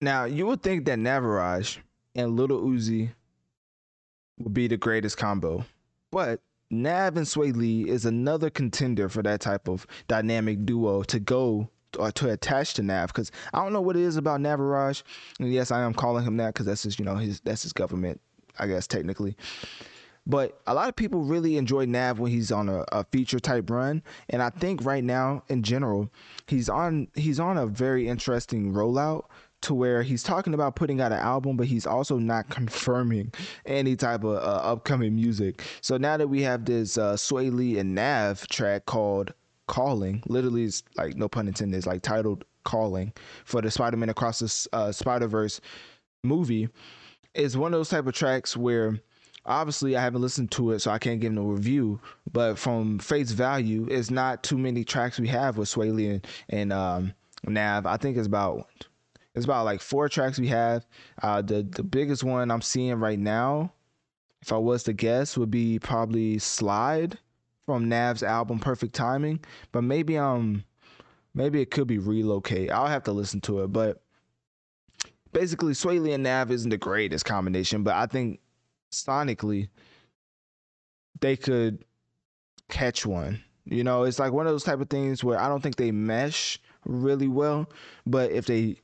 Now, you would think that Navraj and Little Uzi would be the greatest combo, but Nav and Swae Lee is another contender for that type of dynamic duo to go or to attach to Nav because I don't know what it is about Navraj. And yes, I am calling him that because that's his, you know, his that's his government, I guess technically. But a lot of people really enjoy Nav when he's on a, a feature type run, and I think right now in general he's on he's on a very interesting rollout to where he's talking about putting out an album, but he's also not confirming any type of uh, upcoming music. So now that we have this uh, Swae Lee and Nav track called "Calling," literally, it's like no pun intended, it's like titled "Calling" for the Spider-Man Across the uh, Spider-Verse movie, is one of those type of tracks where obviously I haven't listened to it, so I can't give no review. But from face value, it's not too many tracks we have with Swae Lee and, and um, Nav. I think it's about it's about like four tracks we have. Uh, the the biggest one I'm seeing right now, if I was to guess, would be probably Slide from Nav's album Perfect Timing. But maybe um maybe it could be Relocate. I'll have to listen to it. But basically, Swae Lee and Nav isn't the greatest combination, but I think sonically they could catch one. You know, it's like one of those type of things where I don't think they mesh really well, but if they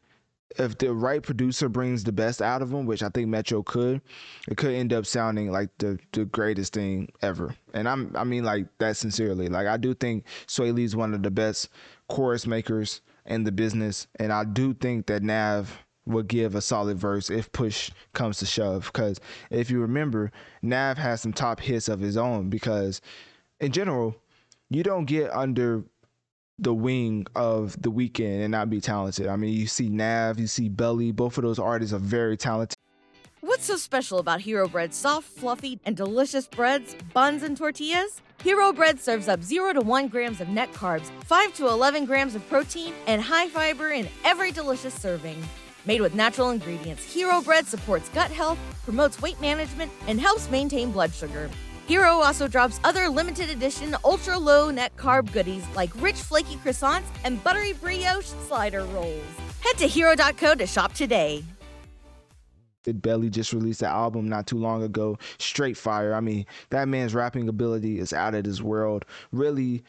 if the right producer brings the best out of them, which I think Metro could, it could end up sounding like the the greatest thing ever. And I'm I mean like that sincerely. Like I do think Swae Lee's one of the best chorus makers in the business, and I do think that Nav would give a solid verse if push comes to shove. Because if you remember, Nav has some top hits of his own. Because in general, you don't get under the wing of the Weeknd and not be talented. I mean, you see Nav, you see Belly. Both of those artists are very talented. What's so special about Hero Bread's soft, fluffy, and delicious breads, buns, and tortillas? Hero Bread serves up 0 to 1 grams of net carbs, 5 to 11 grams of protein, and high fiber in every delicious serving. Made with natural ingredients, Hero Bread supports gut health, promotes weight management, and helps maintain blood sugar. Hero also drops other limited edition ultra low net carb goodies like rich flaky croissants and buttery brioche slider rolls. Head to hero.co to shop today. Did Belly just released an album not too long ago, Straight Fire. I mean, that man's rapping ability is out of this world. Really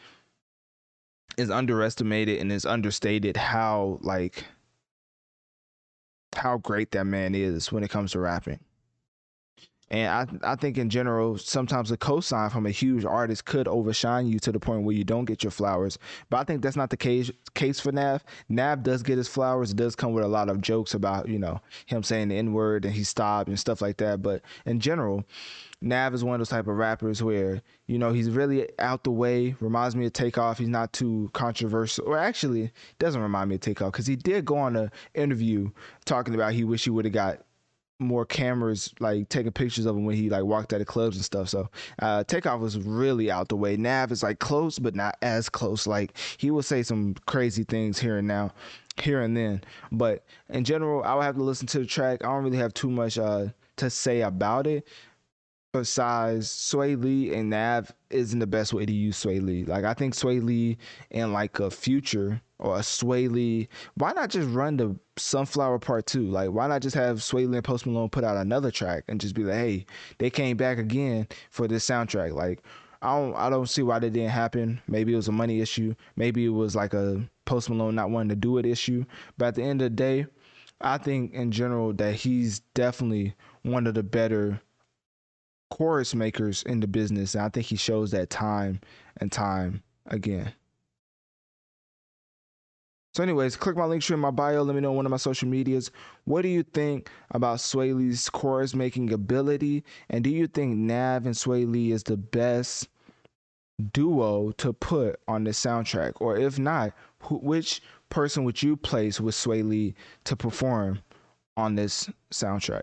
is underestimated and is understated how like how great that man is when it comes to rapping. And I, I think in general, sometimes a cosign from a huge artist could overshine you to the point where you don't get your flowers. But I think that's not the case case for Nav. Nav does get his flowers. It does come with a lot of jokes about, you know, him saying the N-word and he stopped and stuff like that. But in general, Nav is one of those type of rappers where, you know, he's really out the way. Reminds me of Takeoff. He's not too controversial. Or actually, doesn't remind me of Takeoff because he did go on an interview talking about he wish he would have got more cameras like taking pictures of him when he like walked out of clubs and stuff. So uh Takeoff was really out the way. Nav is like close but not as close. Like he will say some crazy things here and now. here and then. But in general, I would have to listen to the track. I don't really have too much uh, to say about it. Besides, Swae Lee and Nav isn't the best way to use Swae Lee. Like I think Swae Lee in like a future or a Swae Lee, why not just run the Sunflower Part Two? Like why not just have Swae Lee and Post Malone put out another track and just be like, hey, they came back again for this soundtrack. Like I don't I don't see why that didn't happen. Maybe it was a money issue. Maybe it was like a Post Malone not wanting to do it issue. But at the end of the day, I think in general that he's definitely one of the better chorus makers in the business. And I think he shows that time and time again. So, anyways, click my link tree in my bio. Let me know on one of my social medias. What do you think about Swae Lee's chorus making ability? And do you think Nav and Swae Lee is the best duo to put on the soundtrack? Or if not, who, which person would you place with Swae Lee to perform on this soundtrack?